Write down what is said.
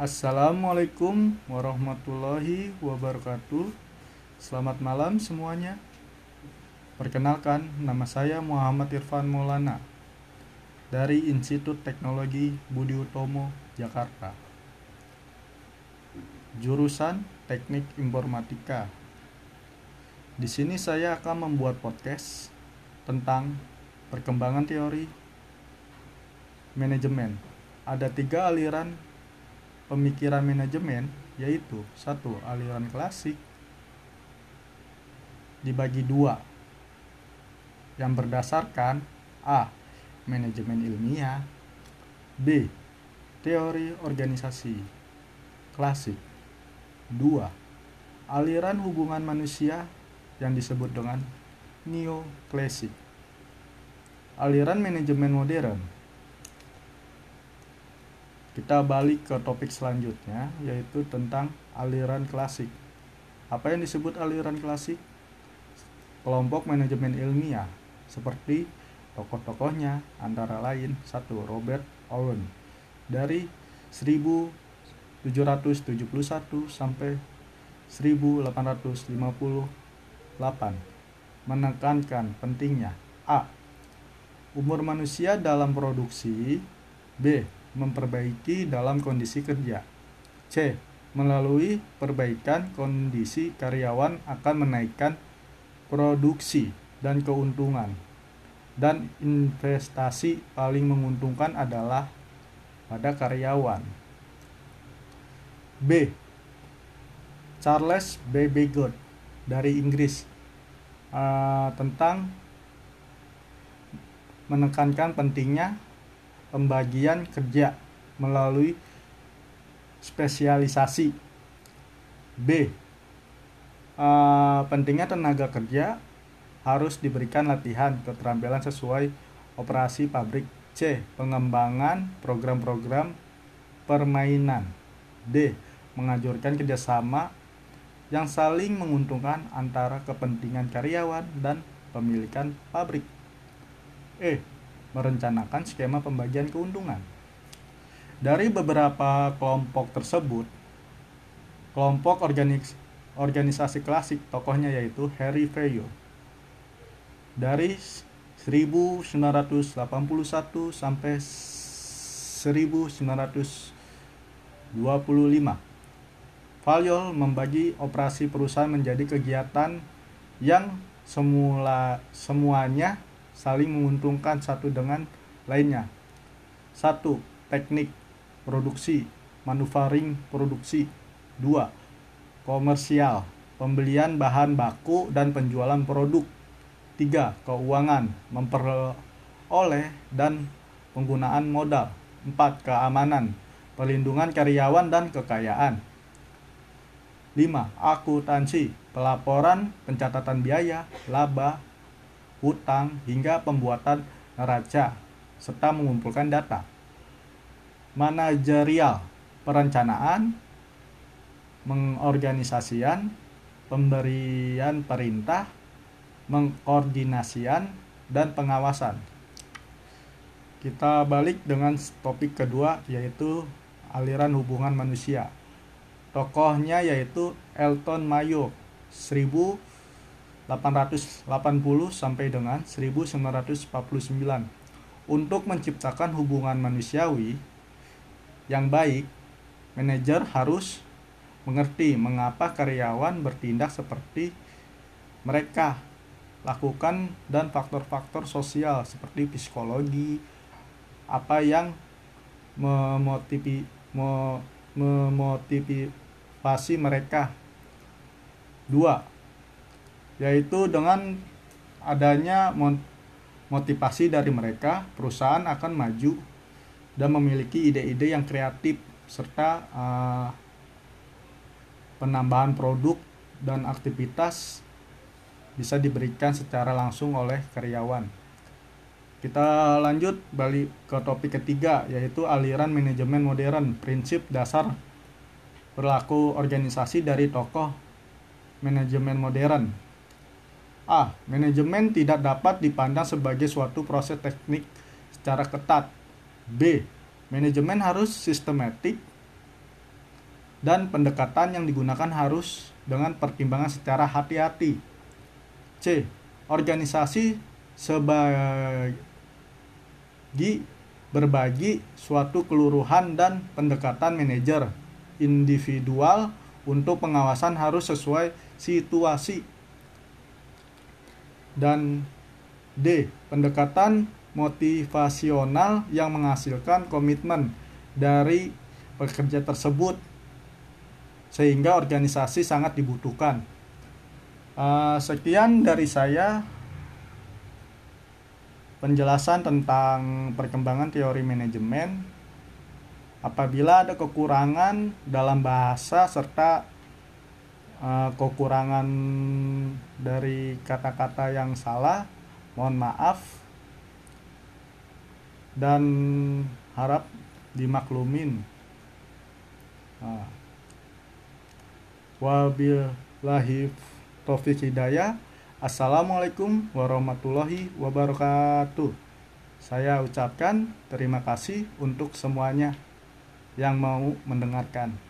Assalamualaikum warahmatullahi wabarakatuh. Selamat malam semuanya. Perkenalkan, nama saya Muhammad Irfan Maulana dari Institut Teknologi Budi Utomo, Jakarta. Jurusan Teknik Informatika. Di sini saya akan membuat podcast tentang perkembangan teori manajemen. Ada tiga aliran pemikiran manajemen yaitu satu aliran klasik dibagi dua yang berdasarkan A. Manajemen ilmiah B. Teori organisasi klasik 2. Aliran hubungan manusia yang disebut dengan neoklasik Aliran manajemen modern kita balik ke topik selanjutnya yaitu tentang aliran klasik. Apa yang disebut aliran klasik? Kelompok manajemen ilmiah seperti tokoh-tokohnya antara lain satu Robert Owen. Dari 1771 sampai 1858 menekankan pentingnya A. Umur manusia dalam produksi B memperbaiki dalam kondisi kerja. C. Melalui perbaikan kondisi karyawan akan menaikkan produksi dan keuntungan. Dan investasi paling menguntungkan adalah pada karyawan. B. Charles B. Bagot dari Inggris uh, tentang menekankan pentingnya pembagian kerja melalui spesialisasi. B. Uh, pentingnya tenaga kerja harus diberikan latihan keterampilan sesuai operasi pabrik. C. Pengembangan program-program permainan. D. Mengajurkan kerjasama yang saling menguntungkan antara kepentingan karyawan dan pemilikan pabrik. E merencanakan skema pembagian keuntungan. Dari beberapa kelompok tersebut, kelompok organis organisasi klasik tokohnya yaitu Harry Feyo. Dari 1981 sampai 1925. Fayol membagi operasi perusahaan menjadi kegiatan yang semula semuanya saling menguntungkan satu dengan lainnya. Satu, teknik produksi, manufacturing produksi. Dua, komersial, pembelian bahan baku dan penjualan produk. Tiga, keuangan, memperoleh dan penggunaan modal. Empat, keamanan, perlindungan karyawan dan kekayaan. Lima, akuntansi, pelaporan, pencatatan biaya, laba, hutang, hingga pembuatan neraca, serta mengumpulkan data. Manajerial, perencanaan, mengorganisasian, pemberian perintah, mengkoordinasian, dan pengawasan. Kita balik dengan topik kedua yaitu aliran hubungan manusia. Tokohnya yaitu Elton Mayo 1000 880 sampai dengan 1949 untuk menciptakan hubungan manusiawi yang baik manajer harus mengerti mengapa karyawan bertindak seperti mereka lakukan dan faktor-faktor sosial seperti psikologi apa yang memotivi, memotivasi mereka. Dua yaitu dengan adanya motivasi dari mereka perusahaan akan maju dan memiliki ide-ide yang kreatif serta uh, penambahan produk dan aktivitas bisa diberikan secara langsung oleh karyawan. Kita lanjut balik ke topik ketiga yaitu aliran manajemen modern, prinsip dasar perilaku organisasi dari tokoh manajemen modern A. Manajemen tidak dapat dipandang sebagai suatu proses teknik secara ketat. B. Manajemen harus sistematik. dan pendekatan yang digunakan harus dengan pertimbangan secara hati-hati. C. Organisasi sebagai berbagi suatu keluruhan dan pendekatan manajer individual untuk pengawasan harus sesuai situasi. Dan D. Pendekatan motivasional yang menghasilkan komitmen dari pekerja tersebut sehingga organisasi sangat dibutuhkan. Uh, sekian dari saya penjelasan tentang perkembangan teori manajemen. Apabila ada kekurangan dalam bahasa serta uh, kekurangan dari kata-kata yang salah, mohon maaf dan harap dimaklumin. Nah. Wabillahi taufiq hidayah. Assalamualaikum warahmatullahi wabarakatuh. Saya ucapkan terima kasih untuk semuanya yang mau mendengarkan.